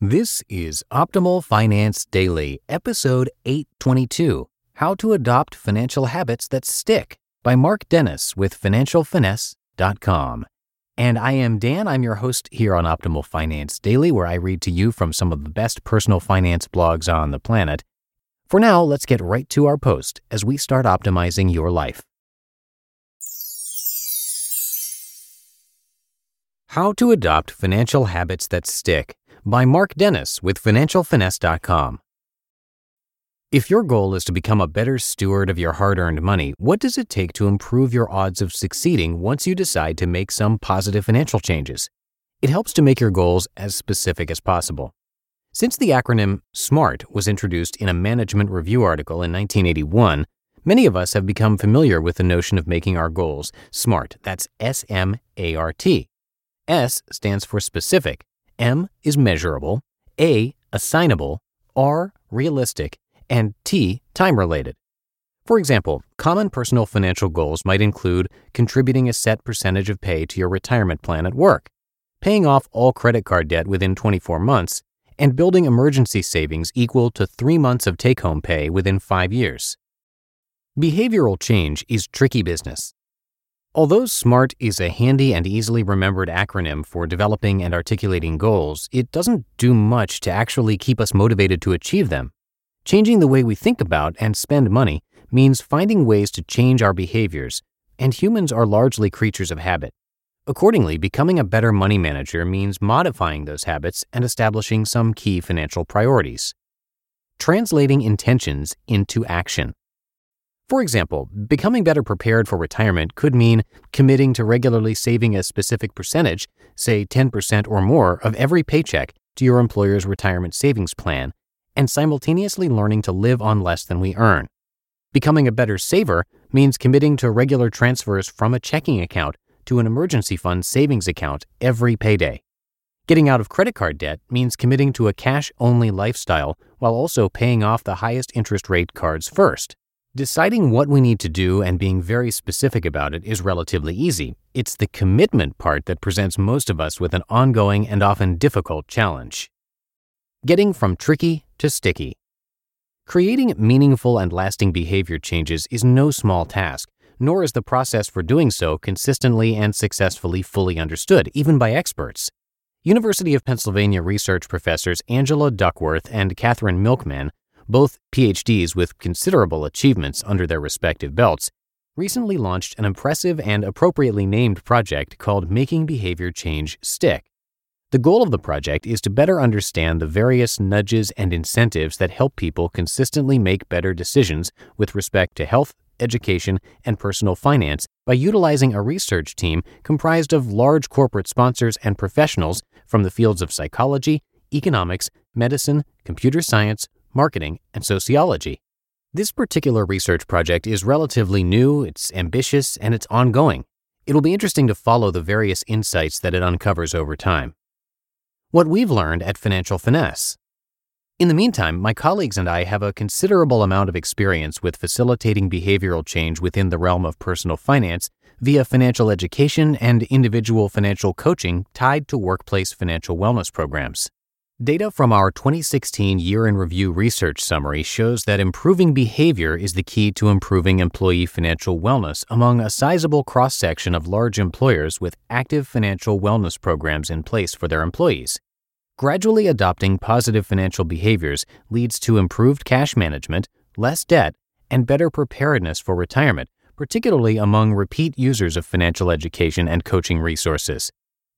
This is Optimal Finance Daily, episode 822 How to Adopt Financial Habits That Stick by Mark Dennis with FinancialFinesse.com. And I am Dan. I'm your host here on Optimal Finance Daily, where I read to you from some of the best personal finance blogs on the planet. For now, let's get right to our post as we start optimizing your life. How to Adopt Financial Habits That Stick by Mark Dennis with FinancialFinesse.com. If your goal is to become a better steward of your hard earned money, what does it take to improve your odds of succeeding once you decide to make some positive financial changes? It helps to make your goals as specific as possible. Since the acronym SMART was introduced in a management review article in 1981, many of us have become familiar with the notion of making our goals SMART. That's S M A R T. S stands for specific, M is measurable, A assignable, R realistic, and T time related. For example, common personal financial goals might include contributing a set percentage of pay to your retirement plan at work, paying off all credit card debt within 24 months, and building emergency savings equal to three months of take home pay within five years. Behavioral change is tricky business. Although SMART is a handy and easily remembered acronym for developing and articulating goals, it doesn't do much to actually keep us motivated to achieve them. Changing the way we think about and spend money means finding ways to change our behaviors, and humans are largely creatures of habit. Accordingly, becoming a better money manager means modifying those habits and establishing some key financial priorities. Translating intentions into action. For example, becoming better prepared for retirement could mean committing to regularly saving a specific percentage, say 10% or more, of every paycheck to your employer's retirement savings plan, and simultaneously learning to live on less than we earn. Becoming a better saver means committing to regular transfers from a checking account to an emergency fund savings account every payday. Getting out of credit card debt means committing to a cash only lifestyle while also paying off the highest interest rate cards first. Deciding what we need to do and being very specific about it is relatively easy. It's the commitment part that presents most of us with an ongoing and often difficult challenge. Getting from tricky to sticky. Creating meaningful and lasting behavior changes is no small task, nor is the process for doing so consistently and successfully fully understood, even by experts. University of Pennsylvania research professors Angela Duckworth and Katherine Milkman both PhDs with considerable achievements under their respective belts, recently launched an impressive and appropriately named project called Making Behavior Change Stick. The goal of the project is to better understand the various nudges and incentives that help people consistently make better decisions with respect to health, education, and personal finance by utilizing a research team comprised of large corporate sponsors and professionals from the fields of psychology, economics, medicine, computer science, marketing, and sociology. This particular research project is relatively new, it's ambitious, and it's ongoing. It'll be interesting to follow the various insights that it uncovers over time. What we've learned at Financial Finesse. In the meantime, my colleagues and I have a considerable amount of experience with facilitating behavioral change within the realm of personal finance via financial education and individual financial coaching tied to workplace financial wellness programs. Data from our 2016 Year in Review research summary shows that improving behavior is the key to improving employee financial wellness among a sizable cross section of large employers with active financial wellness programs in place for their employees. Gradually adopting positive financial behaviors leads to improved cash management, less debt, and better preparedness for retirement, particularly among repeat users of financial education and coaching resources.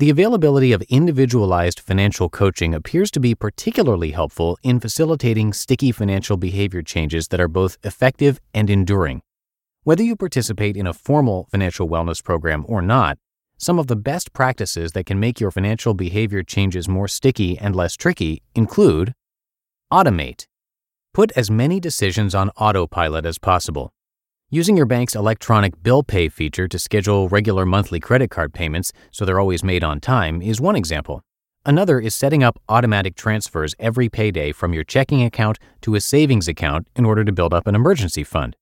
The availability of individualized financial coaching appears to be particularly helpful in facilitating sticky financial behavior changes that are both effective and enduring. Whether you participate in a formal financial wellness program or not, some of the best practices that can make your financial behavior changes more sticky and less tricky include automate. Put as many decisions on autopilot as possible. Using your bank's electronic bill pay feature to schedule regular monthly credit card payments so they're always made on time is one example. Another is setting up automatic transfers every payday from your checking account to a savings account in order to build up an emergency fund.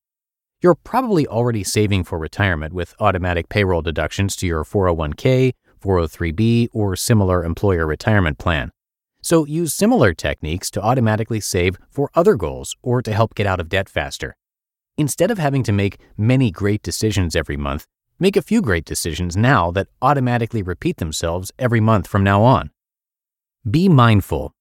You're probably already saving for retirement with automatic payroll deductions to your 401k, 403b, or similar employer retirement plan. So use similar techniques to automatically save for other goals or to help get out of debt faster. Instead of having to make many great decisions every month, make a few great decisions now that automatically repeat themselves every month from now on. Be mindful.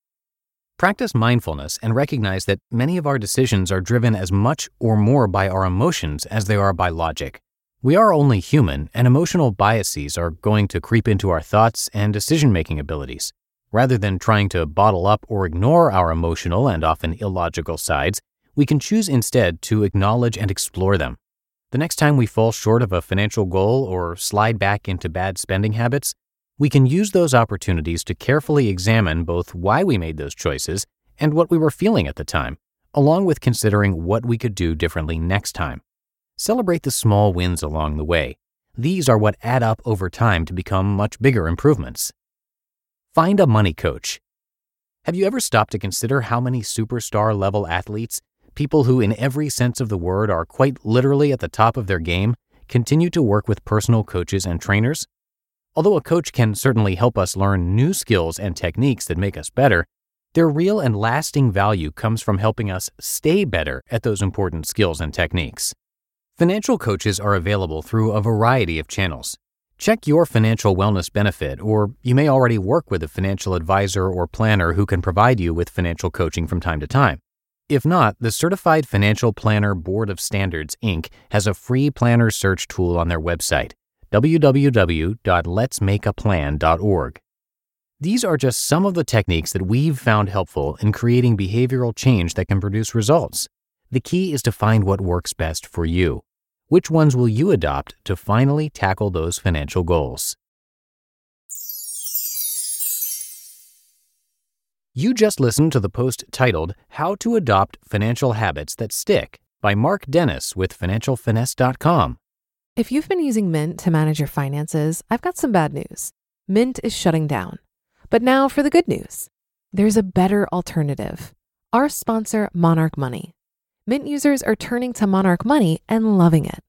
Practice mindfulness and recognize that many of our decisions are driven as much or more by our emotions as they are by logic. We are only human, and emotional biases are going to creep into our thoughts and decision making abilities. Rather than trying to bottle up or ignore our emotional and often illogical sides, we can choose instead to acknowledge and explore them. The next time we fall short of a financial goal or slide back into bad spending habits, we can use those opportunities to carefully examine both why we made those choices and what we were feeling at the time, along with considering what we could do differently next time. Celebrate the small wins along the way. These are what add up over time to become much bigger improvements. Find a money coach. Have you ever stopped to consider how many superstar level athletes people who, in every sense of the word, are quite literally at the top of their game, continue to work with personal coaches and trainers? Although a coach can certainly help us learn new skills and techniques that make us better, their real and lasting value comes from helping us stay better at those important skills and techniques. Financial coaches are available through a variety of channels. Check your financial wellness benefit, or you may already work with a financial advisor or planner who can provide you with financial coaching from time to time. If not, the Certified Financial Planner Board of Standards, Inc. has a free planner search tool on their website, www.letsmakeaplan.org. These are just some of the techniques that we've found helpful in creating behavioral change that can produce results. The key is to find what works best for you. Which ones will you adopt to finally tackle those financial goals? You just listened to the post titled How to Adopt Financial Habits That Stick by Mark Dennis with FinancialFinesse.com. If you've been using Mint to manage your finances, I've got some bad news. Mint is shutting down. But now for the good news there's a better alternative. Our sponsor, Monarch Money. Mint users are turning to Monarch Money and loving it.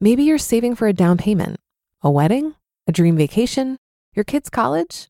Maybe you're saving for a down payment, a wedding, a dream vacation, your kid's college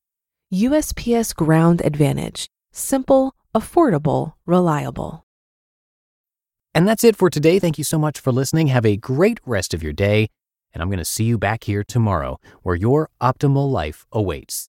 USPS Ground Advantage: simple, affordable, reliable. And that's it for today. Thank you so much for listening. Have a great rest of your day, and I'm going to see you back here tomorrow where your optimal life awaits.